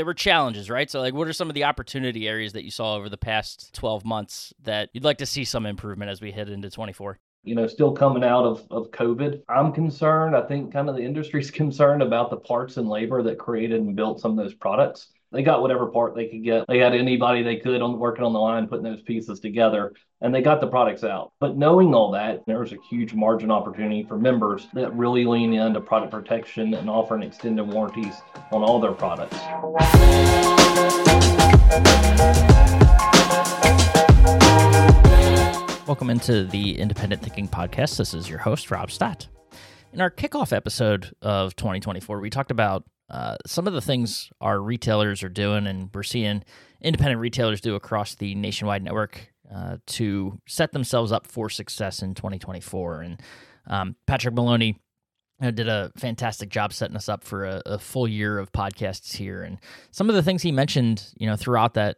there were challenges, right? So, like, what are some of the opportunity areas that you saw over the past 12 months that you'd like to see some improvement as we head into 24? you know, still coming out of, of COVID. I'm concerned. I think kind of the industry's concerned about the parts and labor that created and built some of those products. They got whatever part they could get. They had anybody they could on working on the line, putting those pieces together, and they got the products out. But knowing all that, there's a huge margin opportunity for members that really lean into product protection and offering extended warranties on all their products. Welcome into the Independent Thinking Podcast. This is your host, Rob Stott. In our kickoff episode of 2024, we talked about uh, some of the things our retailers are doing, and we're seeing independent retailers do across the nationwide network uh, to set themselves up for success in 2024. And um, Patrick Maloney uh, did a fantastic job setting us up for a, a, full year of podcasts here. And some of the things he mentioned, you know, throughout that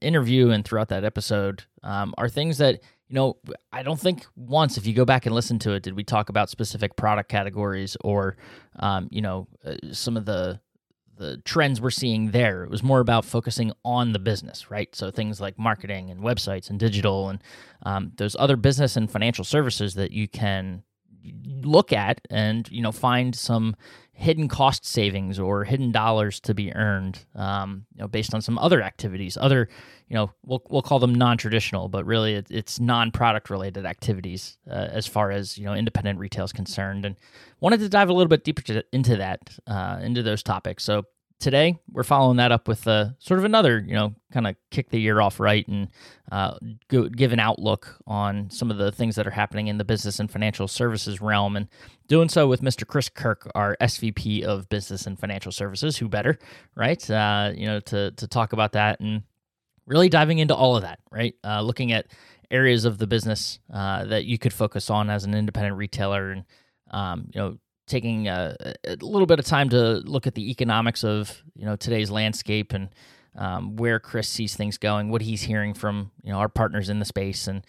interview and throughout that episode um, are things that you know, I don't think once, if you go back and listen to it, did we talk about specific product categories or, um, you know, uh, some of the the trends we're seeing there. It was more about focusing on the business, right? So things like marketing and websites and digital and um, those other business and financial services that you can look at and you know find some hidden cost savings or hidden dollars to be earned um, you know based on some other activities other you know we'll, we'll call them non-traditional but really it, it's non-product related activities uh, as far as you know independent retail is concerned and wanted to dive a little bit deeper to, into that uh, into those topics so today we're following that up with uh, sort of another, you know, kind of kick the year off right and uh, go, give an outlook on some of the things that are happening in the business and financial services realm, and doing so with Mr. Chris Kirk, our SVP of Business and Financial Services. Who better, right? Uh, you know, to to talk about that and really diving into all of that, right? Uh, looking at areas of the business uh, that you could focus on as an independent retailer and um, you know taking a, a, little bit of time to look at the economics of you know today's landscape and um, where Chris sees things going, what he's hearing from you know our partners in the space, and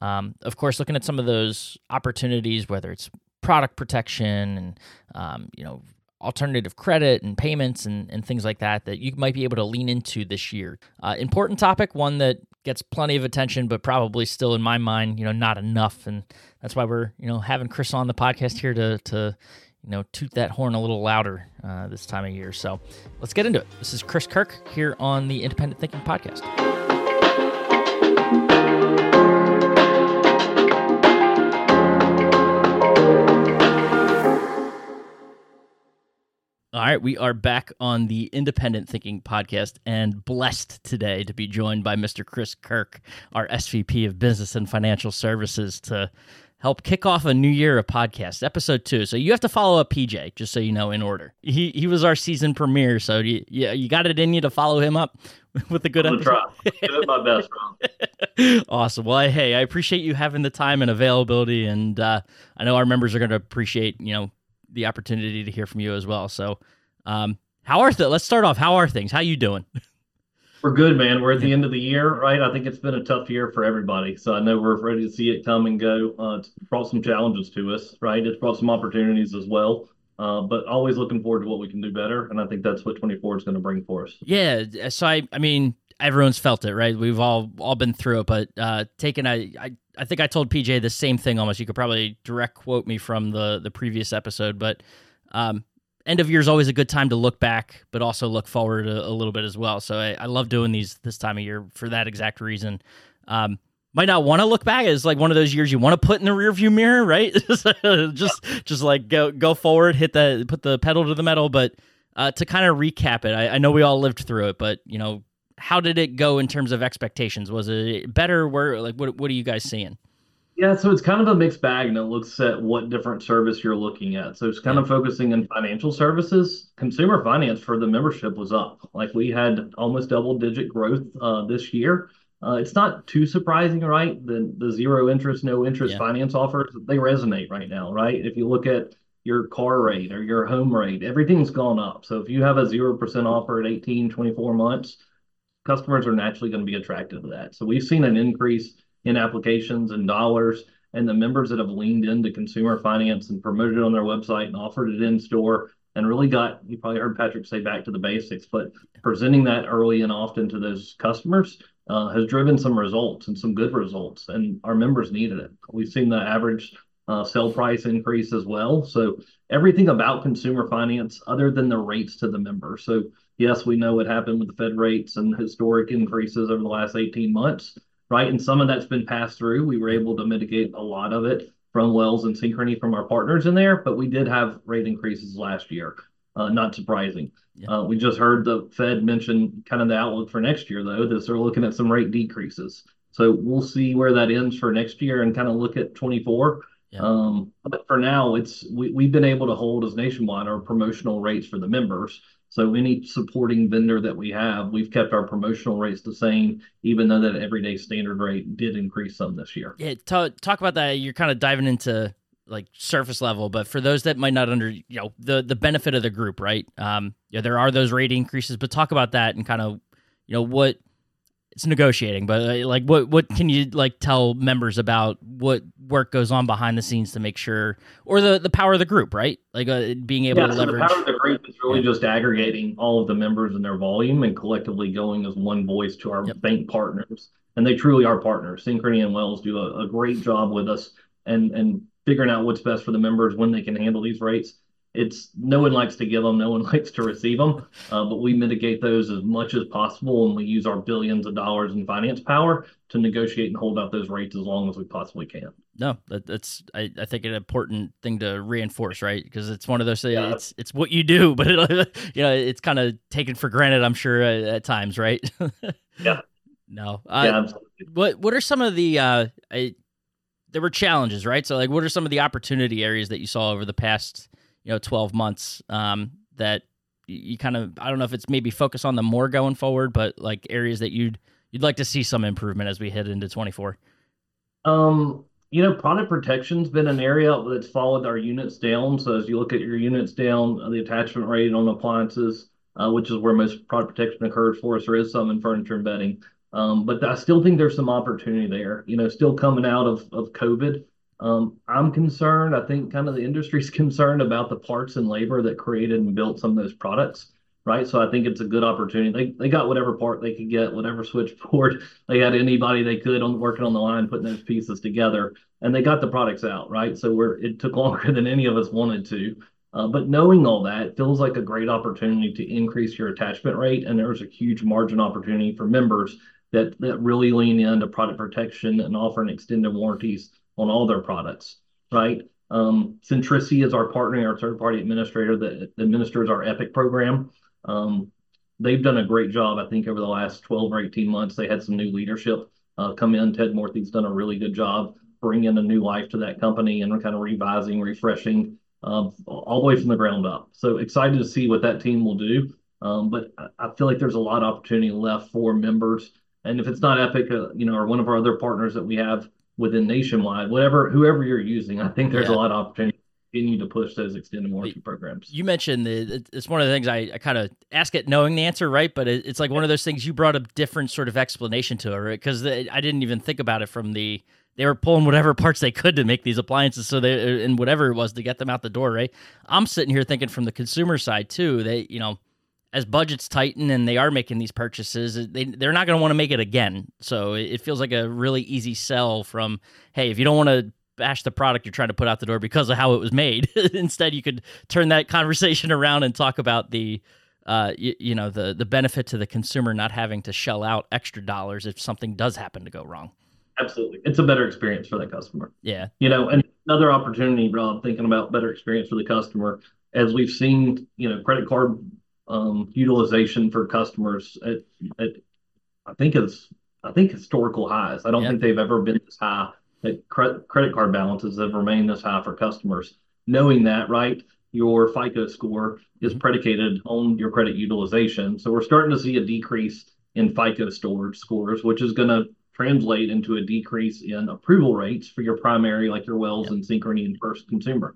um, of course looking at some of those opportunities, whether it's product protection and um, you know alternative credit and payments and, and things like that that you might be able to lean into this year. Uh, important topic, one that gets plenty of attention, but probably still in my mind, you know, not enough. And that's why we're, you know, having Chris on the podcast here to, to you know, toot that horn a little louder uh, this time of year. So let's get into it. This is Chris Kirk here on the Independent Thinking Podcast. All right, we are back on the Independent Thinking podcast and blessed today to be joined by Mr. Chris Kirk, our SVP of Business and Financial Services, to help kick off a new year of podcasts, episode two. So you have to follow up PJ, just so you know, in order. He he was our season premiere, so you, yeah, you got it in you to follow him up with a good I'm episode. Try. My best, bro. awesome. Well, hey, I appreciate you having the time and availability, and uh, I know our members are going to appreciate you know the opportunity to hear from you as well. So, um, how are th- let's start off. How are things? How you doing? We're good, man. We're at the end of the year, right? I think it's been a tough year for everybody. So I know we're ready to see it come and go. Uh, it's brought some challenges to us, right? It's brought some opportunities as well. Uh, but always looking forward to what we can do better, and I think that's what 24 is going to bring for us. Yeah. So I, I mean, everyone's felt it, right? We've all all been through it. But uh, taking a, I, I think I told PJ the same thing almost. You could probably direct quote me from the the previous episode, but um, end of year is always a good time to look back, but also look forward a, a little bit as well. So I, I, love doing these this time of year for that exact reason. Um, might not want to look back. It's like one of those years you want to put in the rearview mirror, right? just just like go go forward, hit the put the pedal to the metal. But uh, to kind of recap it, I, I know we all lived through it, but you know how did it go in terms of expectations? Was it better? Where like what what are you guys seeing? Yeah, so it's kind of a mixed bag and it looks at what different service you're looking at. So it's kind yeah. of focusing on financial services. Consumer finance for the membership was up. Like we had almost double digit growth uh, this year. Uh, it's not too surprising, right? The the zero interest, no interest yeah. finance offers, they resonate right now, right? If you look at your car rate or your home rate, everything's gone up. So if you have a 0% offer at 18, 24 months, customers are naturally going to be attracted to that. So we've seen an increase in applications and dollars, and the members that have leaned into consumer finance and promoted it on their website and offered it in store and really got, you probably heard Patrick say back to the basics, but presenting that early and often to those customers uh, has driven some results and some good results, and our members needed it. We've seen the average uh, sale price increase as well. So everything about consumer finance other than the rates to the member. So yes, we know what happened with the Fed rates and historic increases over the last 18 months, right? And some of that's been passed through. We were able to mitigate a lot of it from Wells and Synchrony from our partners in there, but we did have rate increases last year. Uh, not surprising. Yeah. Uh, we just heard the Fed mention kind of the outlook for next year, though, that they're looking at some rate decreases. So we'll see where that ends for next year and kind of look at 24. Yeah. Um, but for now, it's we, we've been able to hold as nationwide our promotional rates for the members. So any supporting vendor that we have, we've kept our promotional rates the same, even though that everyday standard rate did increase some this year. Yeah, talk, about that. You're kind of diving into like surface level, but for those that might not under, you know, the the benefit of the group, right? Um, yeah, there are those rate increases, but talk about that and kind of, you know, what it's negotiating, but uh, like what what can you like tell members about what work goes on behind the scenes to make sure, or the the power of the group, right? Like uh, being able yeah, to so leverage. The power of the group is really just aggregating all of the members and their volume and collectively going as one voice to our yep. bank partners, and they truly are partners. Synchrony and Wells do a, a great job with us and and figuring out what's best for the members when they can handle these rates it's no one likes to give them, no one likes to receive them, uh, but we mitigate those as much as possible, and we use our billions of dollars in finance power to negotiate and hold out those rates as long as we possibly can. No, that, that's I, I, think an important thing to reinforce, right? Because it's one of those things. Yeah. It's it's what you do, but it, you know it's kind of taken for granted. I'm sure at, at times, right? yeah. No. Uh, yeah. Absolutely. What What are some of the uh, I, there were challenges, right? So like, what are some of the opportunity areas that you saw over the past? You know 12 months um, that you kind of I don't know if it's maybe focus on them more going forward, but like areas that you'd you'd like to see some improvement as we head into 24. Um, you know, product protection's been an area that's followed our units down. So as you look at your units down, uh, the attachment rate on appliances, uh, which is where most product protection occurs for us, there is some in furniture and bedding. Um, but I still think there's some opportunity there. You know, still coming out of of COVID, um, I'm concerned. I think kind of the industry's concerned about the parts and labor that created and built some of those products, right? So I think it's a good opportunity. They they got whatever part they could get, whatever switchboard they had anybody they could on working on the line putting those pieces together, and they got the products out, right? So we're it took longer than any of us wanted to. Uh, but knowing all that feels like a great opportunity to increase your attachment rate, and there's a huge margin opportunity for members that that really lean into product protection and offering extended warranties on all their products, right? Um, Centricity is our partner, our third-party administrator that administers our Epic program. Um, they've done a great job, I think, over the last 12 or 18 months. They had some new leadership uh, come in. Ted Morthy's done a really good job bringing a new life to that company and kind of revising, refreshing uh, all the way from the ground up. So excited to see what that team will do. Um, but I feel like there's a lot of opportunity left for members. And if it's not Epic, uh, you know, or one of our other partners that we have within nationwide, whatever whoever you're using, I think there's yeah. a lot of opportunity continue to push those extended warranty programs. You mentioned that it's one of the things I, I kind of ask it knowing the answer, right? But it's like one of those things you brought a different sort of explanation to it, right? Because I didn't even think about it from the they were pulling whatever parts they could to make these appliances so they uh, and whatever it was to get them out the door, right? I'm sitting here thinking from the consumer side too. They, you know, as budgets tighten and they are making these purchases, they they're not going to want to make it again. So it feels like a really easy sell from, hey, if you don't want to bash the product you're trying to put out the door because of how it was made, instead you could turn that conversation around and talk about the uh, you, you, know the the benefit to the consumer not having to shell out extra dollars if something does happen to go wrong. Absolutely, it's a better experience for the customer. Yeah, you know, and another opportunity, Rob, thinking about better experience for the customer, as we've seen, you know, credit card utilization for customers at, at I think it's I think historical highs. I don't think they've ever been this high. Credit card balances have remained this high for customers. Knowing that, right, your FICO score is mm-hmm. predicated on your credit utilization. So we're starting to see a decrease in FICO storage scores, which is going to translate into a decrease in approval rates for your primary, like your Wells and Synchrony and First Consumer.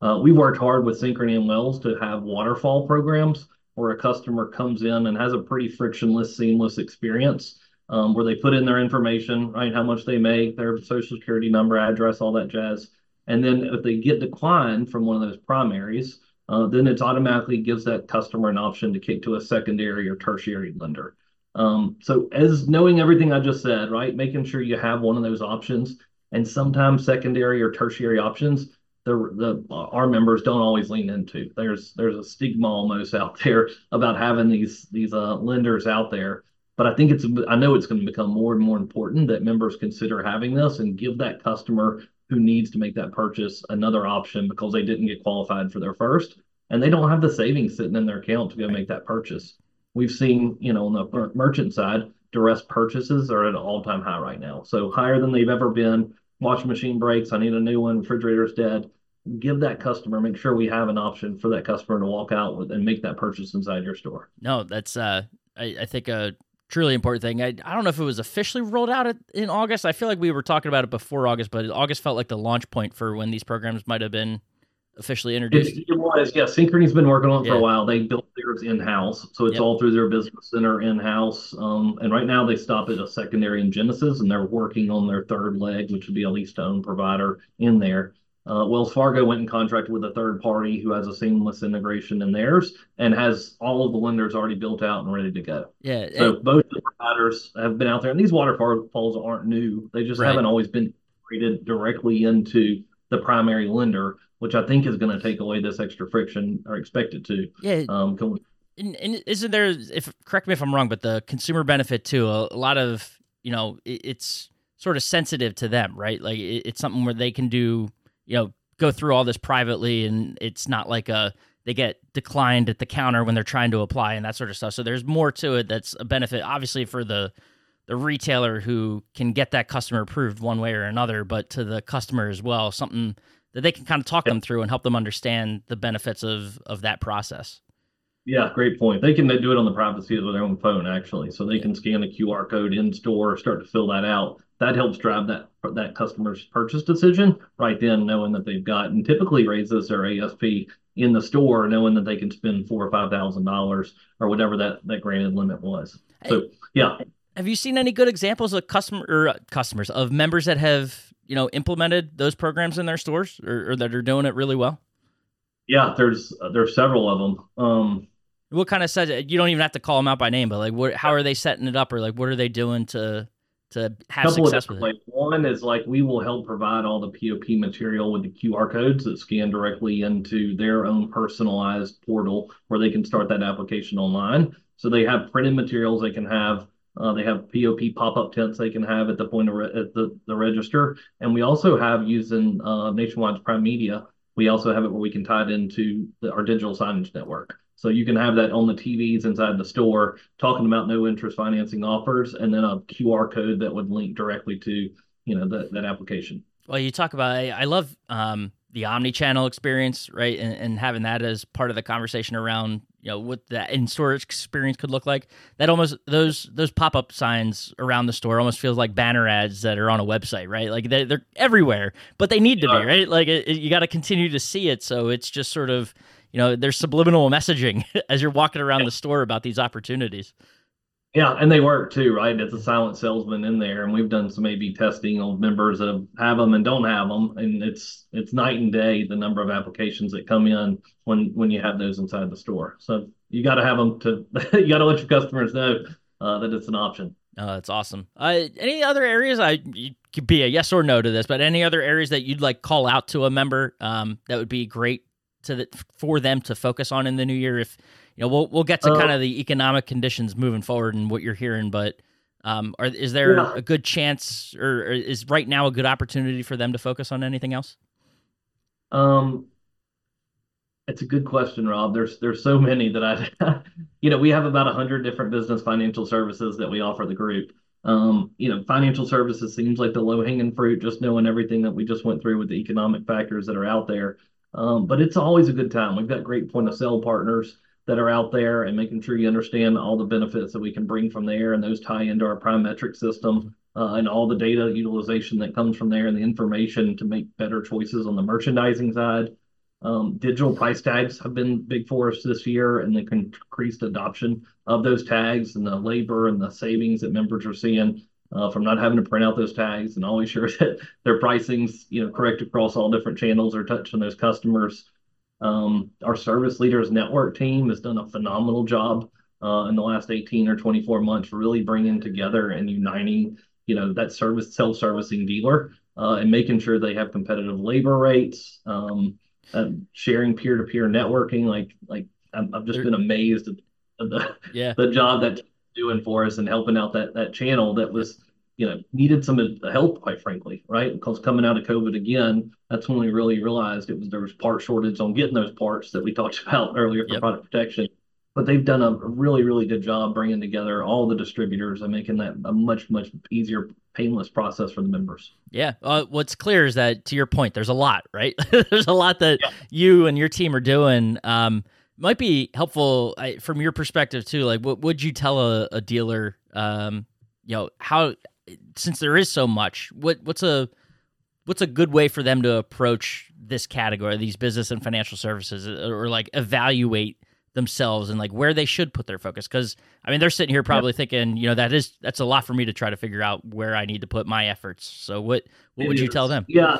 Uh, we worked hard with Synchrony and Wells to have waterfall programs where a customer comes in and has a pretty frictionless, seamless experience um, where they put in their information, right? How much they make, their social security number, address, all that jazz. And then if they get declined from one of those primaries, uh, then it automatically gives that customer an option to kick to a secondary or tertiary lender. Um, so as knowing everything I just said, right, making sure you have one of those options, and sometimes secondary or tertiary options, the the our members don't always lean into. There's there's a stigma almost out there about having these these uh, lenders out there. But I think it's I know it's going to become more and more important that members consider having this and give that customer who needs to make that purchase another option because they didn't get qualified for their first and they don't have the savings sitting in their account to go make that purchase. We've seen, you know, on the merchant side, duress purchases are at an all-time high right now. So higher than they've ever been. Washing machine breaks, I need a new one, refrigerator's dead. Give that customer, make sure we have an option for that customer to walk out with and make that purchase inside your store. No, that's uh I, I think a truly important thing. I, I don't know if it was officially rolled out in August. I feel like we were talking about it before August, but August felt like the launch point for when these programs might have been officially introduced. It, it was, yeah. Synchrony's been working on it yeah. for a while. They built theirs in house, so it's yep. all through their business center in house. Um, and right now they stop at a secondary in Genesis, and they're working on their third leg, which would be a lease to own provider in there. Uh, Wells Fargo went in contract with a third party who has a seamless integration in theirs and has all of the lenders already built out and ready to go. Yeah. So and, both the providers have been out there, and these waterfalls aren't new. They just right. haven't always been integrated directly into the primary lender, which I think is going to take away this extra friction or expect it to. Yeah. Um, and, and, isn't there? If correct me if I'm wrong, but the consumer benefit too. A, a lot of you know, it, it's sort of sensitive to them, right? Like it, it's something where they can do you know go through all this privately and it's not like a they get declined at the counter when they're trying to apply and that sort of stuff so there's more to it that's a benefit obviously for the the retailer who can get that customer approved one way or another but to the customer as well something that they can kind of talk them through and help them understand the benefits of of that process yeah, great point. They can do it on the privacy of their own phone, actually. So they can scan the QR code in store, start to fill that out. That helps drive that that customer's purchase decision right then, knowing that they've got and typically raises their ASP in the store, knowing that they can spend four or five thousand dollars or whatever that that granted limit was. So yeah. Have you seen any good examples of customer or uh, customers of members that have you know implemented those programs in their stores or, or that are doing it really well? Yeah, there's uh, there's several of them. Um, what kind of says you don't even have to call them out by name, but like, what? How are they setting it up, or like, what are they doing to to have success with it? One is like we will help provide all the POP material with the QR codes that scan directly into their own personalized portal where they can start that application online. So they have printed materials they can have. Uh, they have POP pop-up tents they can have at the point of re- at the, the register, and we also have using uh, Nationwide's Prime Media. We also have it where we can tie it into the, our digital signage network. So you can have that on the TVs inside the store talking about no interest financing offers and then a QR code that would link directly to, you know, that, that application. Well, you talk about, I love um, the omni-channel experience, right? And, and having that as part of the conversation around, you know, what that in-store experience could look like. That almost, those, those pop-up signs around the store almost feels like banner ads that are on a website, right? Like they're, they're everywhere, but they need to be, right? Like it, it, you got to continue to see it. So it's just sort of, you know there's subliminal messaging as you're walking around the store about these opportunities. Yeah and they work too right? It's a silent salesman in there and we've done some a b testing on members that have them and don't have them and it's it's night and day the number of applications that come in when when you have those inside the store. So you got to have them to you got to let your customers know uh, that it's an option. Oh that's awesome. Uh, any other areas i could be a yes or no to this but any other areas that you'd like call out to a member um, that would be great to the, for them to focus on in the new year? If you know, we'll we'll get to uh, kind of the economic conditions moving forward and what you're hearing, but um, are, is there yeah. a good chance, or, or, is right now a good opportunity for them to focus on anything else? Um, it's a good question, Rob. There's there's so many that I, you know, we have about a hundred different business financial services that we offer the group. Um, you know, financial services seems like the low hanging fruit, just knowing everything that we just went through with the economic factors that are out there. Um, but it's always a good time. We've got great point of sale partners that are out there and making sure you understand all the benefits that we can bring from there. And those tie into our prime metric system uh, and all the data utilization that comes from there and the information to make better choices on the merchandising side. Um, digital price tags have been big for us this year and the increased adoption of those tags and the labor and the savings that members are seeing from not having to print out those tags and always sure that their pricing's you know correct across all different channels or touching those customers. Um, our service leaders network team has done a phenomenal job uh, in the last 18 or 24 months, really bringing together and uniting, you know, that service self-servicing dealer uh, and making sure they have competitive labor rates, um, sharing peer-to-peer networking. Like, like I've, I've just been amazed at the yeah. the job that doing for us and helping out that that channel that was you know needed some help quite frankly right? Because coming out of covid again that's when we really realized it was there was part shortage on getting those parts that we talked about earlier for yep. product protection. But they've done a really really good job bringing together all the distributors and making that a much much easier painless process for the members. Yeah. Uh, what's clear is that to your point there's a lot right? There's a lot that yeah. you and your team are doing. Um, might be helpful from your perspective too like what would you tell a, a dealer um, you know how since there is so much, what what's a what's a good way for them to approach this category, these business and financial services, uh, or like evaluate themselves and like where they should put their focus? Because I mean, they're sitting here probably yep. thinking, you know, that is that's a lot for me to try to figure out where I need to put my efforts. So what what it would is. you tell them? Yeah.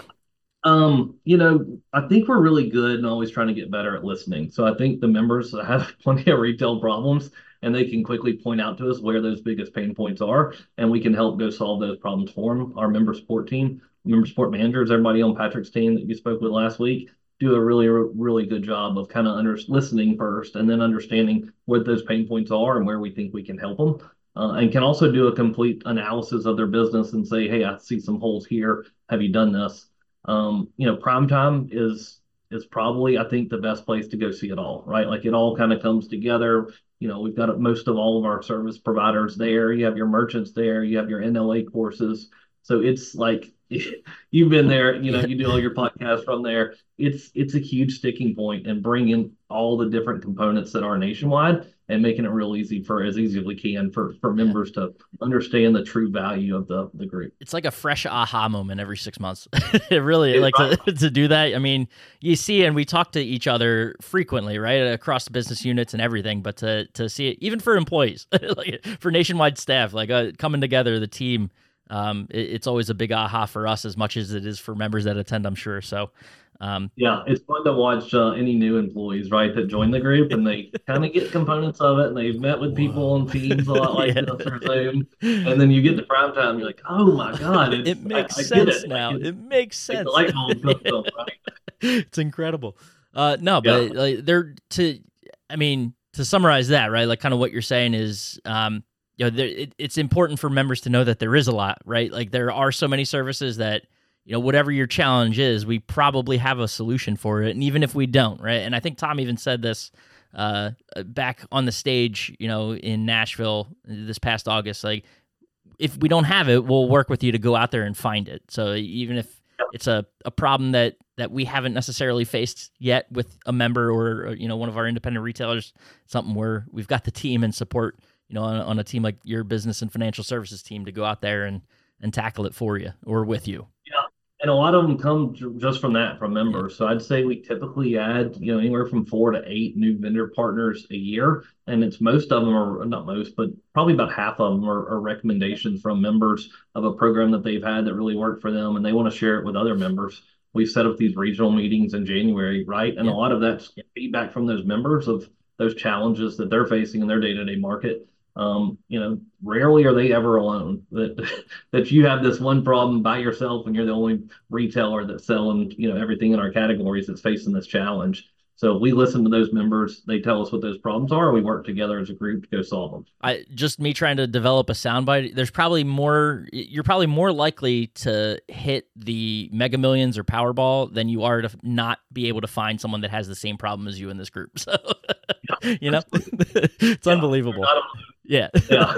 Um, you know, I think we're really good and always trying to get better at listening. So I think the members have plenty of retail problems and they can quickly point out to us where those biggest pain points are, and we can help go solve those problems for them. Our member support team, member support managers, everybody on Patrick's team that you spoke with last week, do a really, really good job of kind of under listening first and then understanding what those pain points are and where we think we can help them. Uh, and can also do a complete analysis of their business and say, hey, I see some holes here. Have you done this? Um, you know, prime time is is probably I think the best place to go see it all, right? Like it all kind of comes together you know, we've got most of all of our service providers there. You have your merchants there. You have your NLA courses. So it's like you've been there. You know, you do all your podcasts from there. It's it's a huge sticking point and bringing all the different components that are nationwide and making it real easy for as easy as we can for for members to understand the true value of the the group. It's like a fresh aha moment every six months. it really like to, to do that. I mean, you see, and we talk to each other frequently, right, across the business units and everything. But to to see it, even for employees, like for nationwide staff, like uh, coming together, the team. Um, it, it's always a big aha for us as much as it is for members that attend, I'm sure. So, um, yeah, it's fun to watch uh, any new employees, right, that join the group and they kind of get components of it and they've met with people on teams a lot like yeah. this or Zoom. And then you get to prime time, you're like, oh my God. it makes I, sense I now. It, it, makes sense. light right? It's incredible. Uh, no, but yeah. like, they're to, I mean, to summarize that, right, like kind of what you're saying is, um, you know, there, it, it's important for members to know that there is a lot, right? Like there are so many services that, you know whatever your challenge is we probably have a solution for it and even if we don't right? And i think tom even said this uh, back on the stage you know in nashville this past august like if we don't have it we'll work with you to go out there and find it. So even if it's a, a problem that that we haven't necessarily faced yet with a member or, you know one of our independent retailers something where we've got the team and support you know on, on a team like your business and financial services team to go out there and and tackle it for you or with you and a lot of them come just from that, from members. So I'd say we typically add, you know, anywhere from four to eight new vendor partners a year. And it's most of them are not most, but probably about half of them are, are recommendations from members of a program that they've had that really worked for them and they want to share it with other members. We set up these regional meetings in January, right? And yeah. a lot of that's feedback from those members of those challenges that they're facing in their day-to-day market um, you know, rarely are they ever alone. That that you have this one problem by yourself, and you're the only retailer that's selling, you know, everything in our categories that's facing this challenge. So we listen to those members. They tell us what those problems are. We work together as a group to go solve them. I just me trying to develop a soundbite. There's probably more. You're probably more likely to hit the Mega Millions or Powerball than you are to not be able to find someone that has the same problem as you in this group. So, yeah, you know, it's yeah, unbelievable. Yeah. Yeah.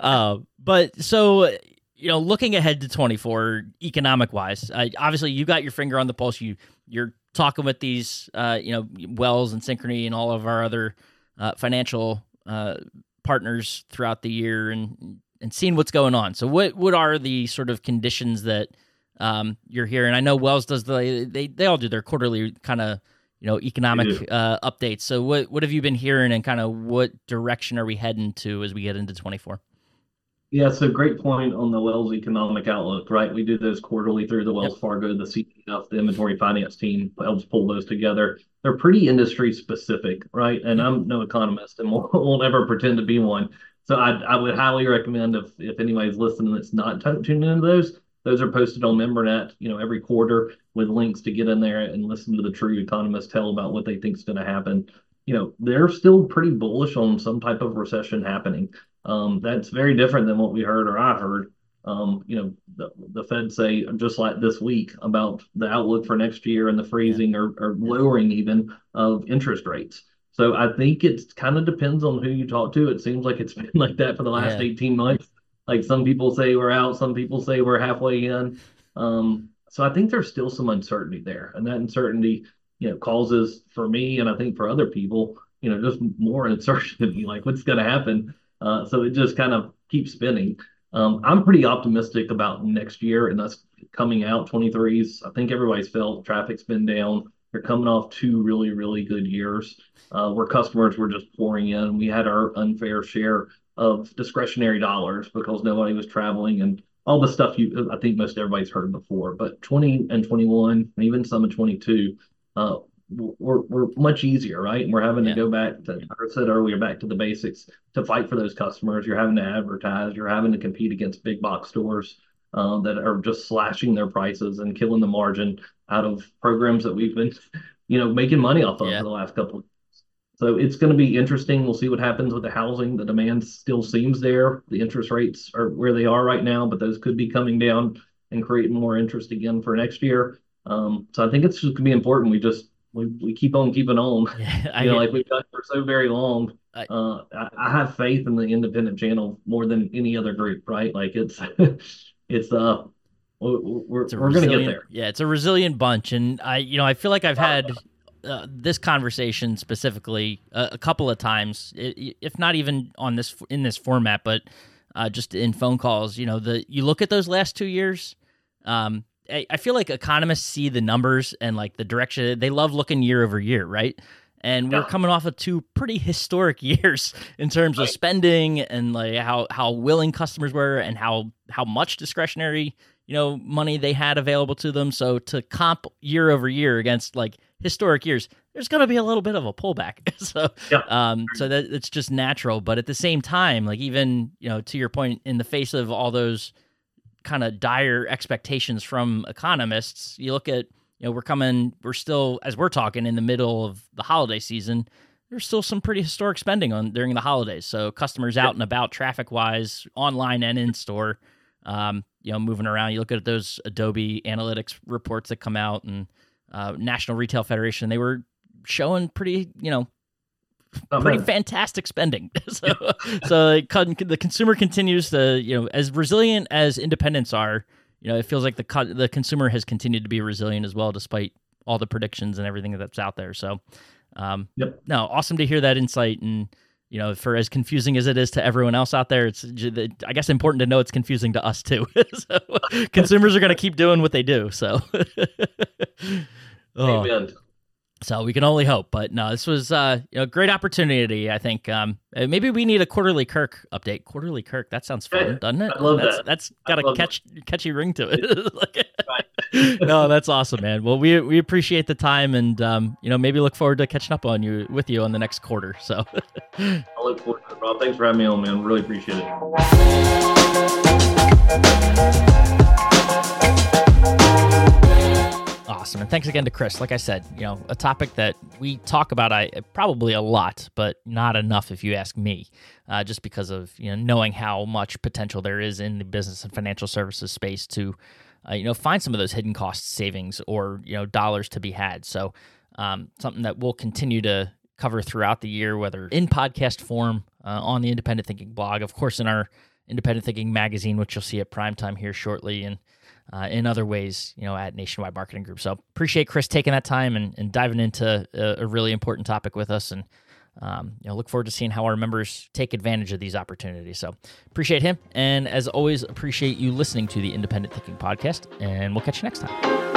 uh, but so you know, looking ahead to 24, economic wise, uh, obviously you got your finger on the pulse. You you're talking with these, uh, you know, Wells and Synchrony and all of our other uh, financial uh, partners throughout the year and and seeing what's going on. So what what are the sort of conditions that um, you're hearing? I know Wells does the they they all do their quarterly kind of you know economic uh, updates. So what what have you been hearing, and kind of what direction are we heading to as we get into 24? Yeah, so great point on the Wells Economic Outlook, right? We do those quarterly through the Wells yep. Fargo, the CDF, the inventory finance team helps pull those together. They're pretty industry specific, right? And I'm no economist and won't, won't ever pretend to be one. So I, I would highly recommend if if anybody's listening that's not tuned into those, those are posted on MemberNet, you know, every quarter with links to get in there and listen to the true economists tell about what they think is going to happen. You know, they're still pretty bullish on some type of recession happening. Um, that's very different than what we heard or I heard. Um, you know, the, the Fed say just like this week about the outlook for next year and the freezing or, or lowering even of interest rates. So I think it kind of depends on who you talk to. It seems like it's been like that for the last yeah. 18 months. Like some people say we're out, some people say we're halfway in. Um, so I think there's still some uncertainty there, and that uncertainty, you know, causes for me and I think for other people, you know, just more uncertainty. Like what's going to happen? Uh, so it just kind of keeps spinning. Um, I'm pretty optimistic about next year and us coming out 23s. I think everybody's felt traffic's been down. They're coming off two really, really good years uh, where customers were just pouring in. We had our unfair share of discretionary dollars because nobody was traveling and all the stuff you I think most everybody's heard before. But 20 and 21, and even some of 22, uh, we're, we're much easier, right? And we're having yeah. to go back to, I said earlier, back to the basics to fight for those customers. You're having to advertise, you're having to compete against big box stores uh, that are just slashing their prices and killing the margin out of programs that we've been, you know, making money off of yeah. for the last couple of so it's going to be interesting. We'll see what happens with the housing. The demand still seems there. The interest rates are where they are right now, but those could be coming down and creating more interest again for next year. Um, so I think it's just going to be important. We just we, we keep on keeping on. Yeah, I you know, like we've done for so very long. I, uh, I, I, have faith in the independent channel more than any other group, right? Like it's it's uh we're, we're going to get there. Yeah, it's a resilient bunch, and I you know I feel like I've had uh, this conversation specifically uh, a couple of times, if not even on this in this format, but uh, just in phone calls. You know, the you look at those last two years. Um, I, I feel like economists see the numbers and like the direction. They love looking year over year, right? and we're coming off of two pretty historic years in terms of spending and like how how willing customers were and how how much discretionary you know money they had available to them so to comp year over year against like historic years, there's going to be a little bit of a pullback. so, yeah. um, so that it's just natural. But at the same time, like even you know, to your point, in the face of all those kind of dire expectations from economists, you look at you know we're coming, we're still as we're talking in the middle of the holiday season. There's still some pretty historic spending on during the holidays. So customers out and about, traffic wise, online and in store. Um, you know, moving around. You look at those Adobe Analytics reports that come out, and uh, National Retail Federation, they were showing pretty, you know, oh, pretty man. fantastic spending. so, so the consumer continues to, you know, as resilient as independents are. You know, it feels like the the consumer has continued to be resilient as well, despite all the predictions and everything that's out there. So, um, yep. no, awesome to hear that insight and you know, for as confusing as it is to everyone else out there, it's I guess important to know it's confusing to us too. so consumers are going to keep doing what they do. So, oh. Amen. So we can only hope, but no, this was uh, you know, a great opportunity. I think um, maybe we need a quarterly Kirk update. Quarterly Kirk, that sounds fun, doesn't it? I love that's, that. That's got a catch, catchy ring to it. like, no, that's awesome, man. Well, we we appreciate the time, and um, you know, maybe look forward to catching up on you with you on the next quarter. So, I look forward to it, Rob. Thanks for having me on, man. Really appreciate it. Awesome. And thanks again to Chris. Like I said, you know, a topic that we talk about I probably a lot, but not enough if you ask me, uh, just because of, you know, knowing how much potential there is in the business and financial services space to uh, you know, find some of those hidden cost savings or you know dollars to be had. So um, something that we'll continue to cover throughout the year, whether in podcast form uh, on the Independent Thinking blog, of course, in our Independent Thinking magazine, which you'll see at primetime here shortly, and uh, in other ways, you know, at Nationwide Marketing Group. So appreciate Chris taking that time and, and diving into a, a really important topic with us and um, you know, look forward to seeing how our members take advantage of these opportunities. So appreciate him. And as always, appreciate you listening to the Independent Thinking Podcast. And we'll catch you next time.